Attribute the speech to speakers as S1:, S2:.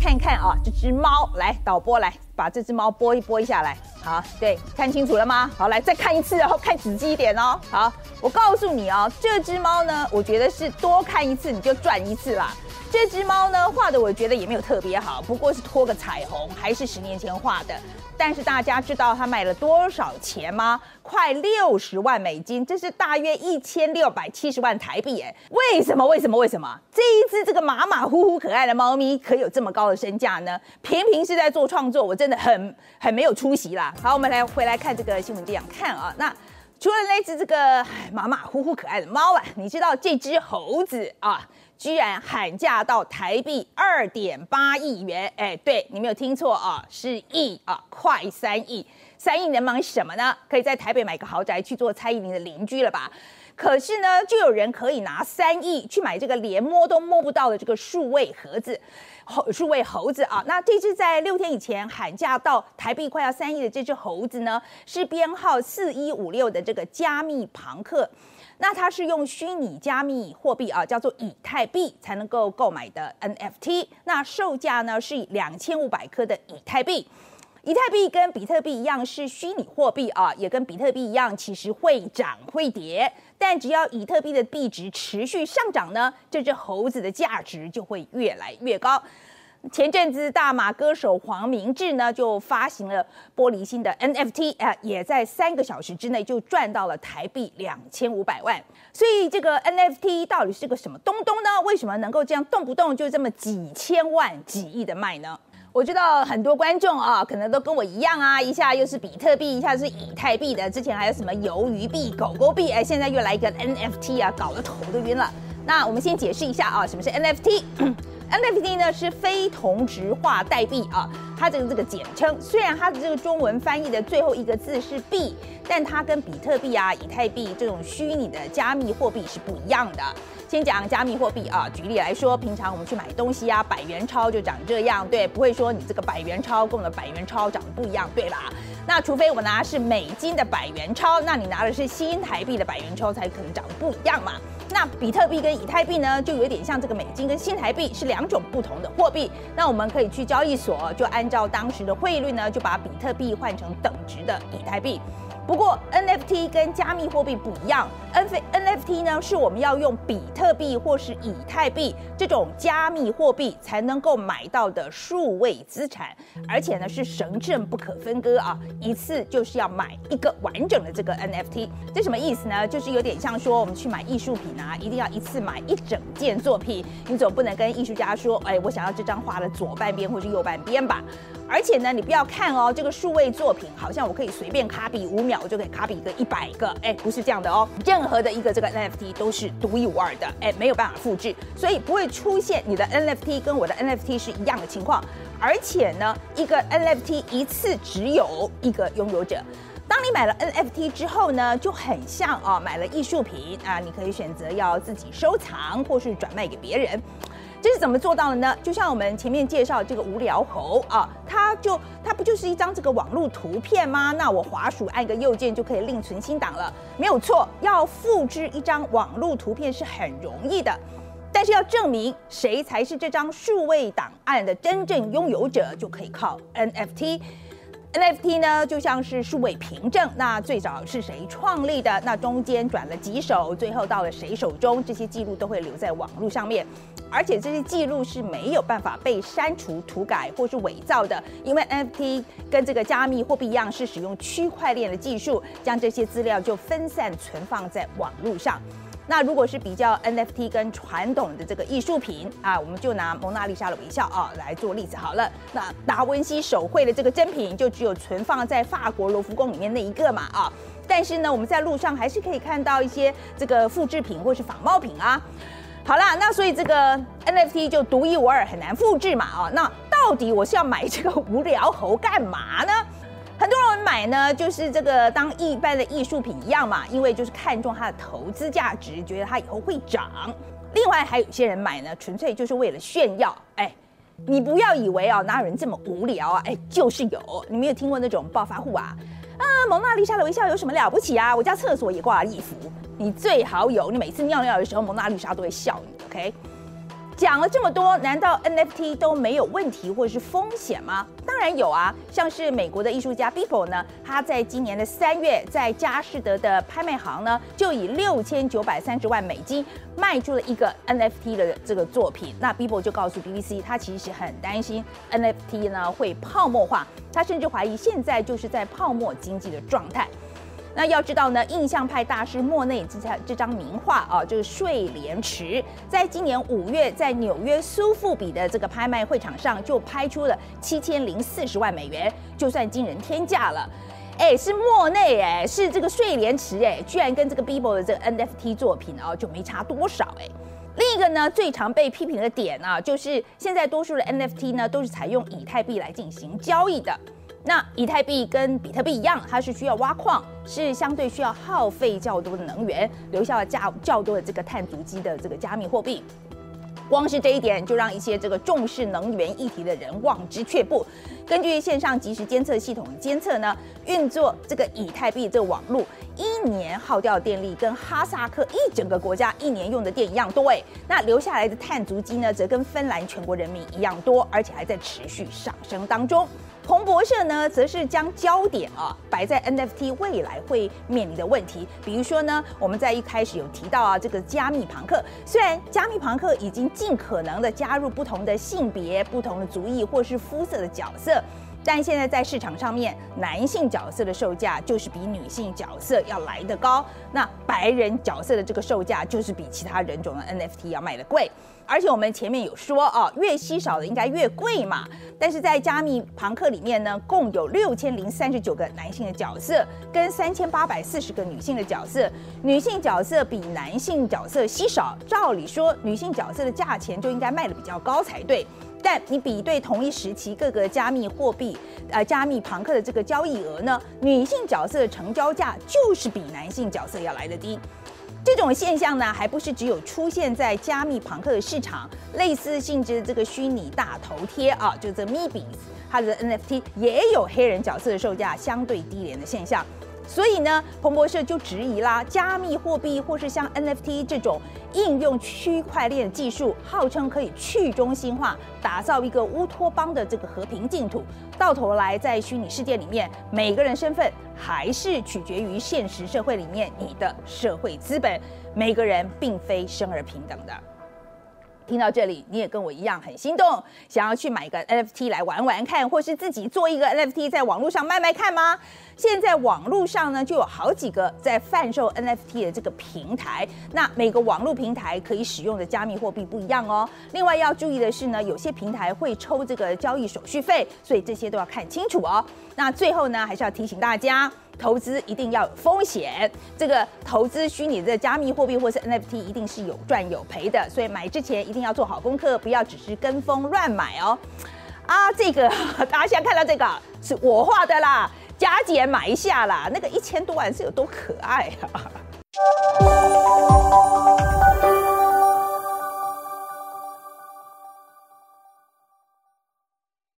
S1: 看看啊，这只猫，来导播来把这只猫播一播一下来。好，对，看清楚了吗？好，来再看一次，然后看仔细一点哦。好，我告诉你哦，这只猫呢，我觉得是多看一次你就赚一次啦。这只猫呢，画的我觉得也没有特别好，不过是拖个彩虹，还是十年前画的。但是大家知道它卖了多少钱吗？快六十万美金，这是大约一千六百七十万台币。哎，为什么？为什么？为什么？这一只这个马马虎虎可爱的猫咪可有这么高的身价呢？平平是在做创作，我真的很很没有出息啦。好，我们来回来看这个新闻这样看啊。那除了那只这个马马虎虎可爱的猫啊，你知道这只猴子啊？居然喊价到台币二点八亿元，哎，对你没有听错啊，是亿啊，快三亿，三亿能买什么呢？可以在台北买个豪宅去做蔡依林的邻居了吧？可是呢，就有人可以拿三亿去买这个连摸都摸不到的这个数位盒子，猴数位猴子啊。那这只在六天以前喊价到台币快要三亿的这只猴子呢，是编号四一五六的这个加密庞克。那它是用虚拟加密货币啊，叫做以太币才能够购买的 NFT。那售价呢是两千五百颗的以太币。以太币跟比特币一样是虚拟货币啊，也跟比特币一样，其实会涨会跌。但只要以特币的币值持续上涨呢，这只猴子的价值就会越来越高。前阵子，大马歌手黄明志呢就发行了玻璃心的 NFT，啊，也在三个小时之内就赚到了台币两千五百万。所以这个 NFT 到底是个什么东东呢？为什么能够这样动不动就这么几千万、几亿的卖呢？我知道很多观众啊，可能都跟我一样啊，一下又是比特币，一下是以太币的，之前还有什么鱿鱼币、狗狗币，哎，现在又来一个 NFT 啊，搞得头都晕了。那我们先解释一下啊，什么是 NFT？NFT 呢是非同质化代币啊，它这个这个简称，虽然它的这个中文翻译的最后一个字是币，但它跟比特币啊、以太币这种虚拟的加密货币是不一样的。先讲加密货币啊，举例来说，平常我们去买东西啊，百元钞就长这样，对，不会说你这个百元钞跟我的百元钞长得不一样，对吧？那除非我拿的是美金的百元钞，那你拿的是新台币的百元钞，才可能长得不一样嘛。那比特币跟以太币呢，就有点像这个美金跟新台币是两种不同的货币。那我们可以去交易所，就按照当时的汇率呢，就把比特币换成等值的以太币。不过 NFT 跟加密货币不一样，N NFT 呢是我们要用比特币或是以太币这种加密货币才能够买到的数位资产，而且呢是神圣不可分割啊，一次就是要买一个完整的这个 NFT。这什么意思呢？就是有点像说我们去买艺术品啊，一定要一次买一整件作品，你总不能跟艺术家说，哎，我想要这张画的左半边或是右半边吧。而且呢，你不要看哦，这个数位作品好像我可以随便卡比五秒我就可以卡比一个一百个，哎，不是这样的哦。任何的一个这个 NFT 都是独一无二的，哎，没有办法复制，所以不会出现你的 NFT 跟我的 NFT 是一样的情况。而且呢，一个 NFT 一次只有一个拥有者。当你买了 NFT 之后呢，就很像啊买了艺术品啊，你可以选择要自己收藏或是转卖给别人。这是怎么做到的呢？就像我们前面介绍这个无聊猴啊，它就它不就是一张这个网络图片吗？那我滑鼠按个右键就可以另存新档了，没有错。要复制一张网络图片是很容易的，但是要证明谁才是这张数位档案的真正拥有者，就可以靠 NFT。NFT 呢，就像是数位凭证，那最早是谁创立的？那中间转了几手，最后到了谁手中？这些记录都会留在网络上面，而且这些记录是没有办法被删除、涂改或是伪造的，因为 NFT 跟这个加密货币一样，是使用区块链的技术，将这些资料就分散存放在网络上。那如果是比较 NFT 跟传统的这个艺术品啊，我们就拿蒙娜丽莎的微笑啊来做例子好了。那达文西手绘的这个真品就只有存放在法国罗浮宫里面那一个嘛啊。但是呢，我们在路上还是可以看到一些这个复制品或是仿冒品啊。好啦，那所以这个 NFT 就独一无二，很难复制嘛啊。那到底我是要买这个无聊猴干嘛呢？很多人买呢，就是这个当一般的艺术品一样嘛，因为就是看中它的投资价值，觉得它以后会涨。另外还有一些人买呢，纯粹就是为了炫耀。哎，你不要以为啊，哪有人这么无聊啊？哎，就是有。你没有听过那种暴发户啊？啊，蒙娜丽莎的微笑有什么了不起啊？我家厕所也挂了一幅。你最好有，你每次尿尿的时候，蒙娜丽莎都会笑你。OK。讲了这么多，难道 NFT 都没有问题或者是风险吗？当然有啊，像是美国的艺术家 Beeple 呢，他在今年的三月，在佳士得的拍卖行呢，就以六千九百三十万美金卖出了一个 NFT 的这个作品。那 Beeple 就告诉 BBC，他其实很担心 NFT 呢会泡沫化，他甚至怀疑现在就是在泡沫经济的状态。那要知道呢，印象派大师莫内这这张名画啊，就是睡莲池，在今年五月在纽约苏富比的这个拍卖会场上就拍出了七千零四十万美元，就算惊人天价了。哎，是莫内哎，是这个睡莲池哎，居然跟这个 Bibo 的这个 NFT 作品啊就没差多少哎。另一个呢，最常被批评的点啊，就是现在多数的 NFT 呢都是采用以太币来进行交易的。那以太币跟比特币一样，它是需要挖矿，是相对需要耗费较多的能源，留下了较较多的这个碳足迹的这个加密货币。光是这一点，就让一些这个重视能源议题的人望之却步。根据线上即时监测系统监测呢，运作这个以太币这个网络，一年耗掉电力跟哈萨克一整个国家一年用的电一样多哎。那留下来的碳足迹呢，则跟芬兰全国人民一样多，而且还在持续上升当中。彭博社呢，则是将焦点啊摆在 NFT 未来会面临的问题，比如说呢，我们在一开始有提到啊，这个加密朋克，虽然加密朋克已经尽可能的加入不同的性别、不同的族裔或是肤色的角色，但现在在市场上面，男性角色的售价就是比女性角色要来得高，那白人角色的这个售价就是比其他人种的 NFT 要卖的贵。而且我们前面有说哦，越稀少的应该越贵嘛。但是在加密朋克里面呢，共有六千零三十九个男性的角色，跟三千八百四十个女性的角色。女性角色比男性角色稀少，照理说女性角色的价钱就应该卖的比较高才对。但你比对同一时期各个加密货币，呃，加密朋克的这个交易额呢，女性角色的成交价就是比男性角色要来的低。这种现象呢，还不是只有出现在加密朋克的市场，类似性质的这个虚拟大头贴啊，就这 m e b i s 它的 NFT 也有黑人角色的售价相对低廉的现象。所以呢，彭博社就质疑啦，加密货币或是像 NFT 这种应用区块链技术，号称可以去中心化，打造一个乌托邦的这个和平净土，到头来在虚拟世界里面，每个人身份还是取决于现实社会里面你的社会资本，每个人并非生而平等的。听到这里，你也跟我一样很心动，想要去买一个 NFT 来玩玩看，或是自己做一个 NFT 在网络上卖卖看吗？现在网络上呢，就有好几个在贩售 NFT 的这个平台。那每个网络平台可以使用的加密货币不一样哦。另外要注意的是呢，有些平台会抽这个交易手续费，所以这些都要看清楚哦。那最后呢，还是要提醒大家，投资一定要有风险。这个投资虚拟的加密货币或是 NFT，一定是有赚有赔的。所以买之前一定要做好功课，不要只是跟风乱买哦。啊，这个 大家现在看到这个是我画的啦。加减买一下啦，那个一千多万是有多可爱啊！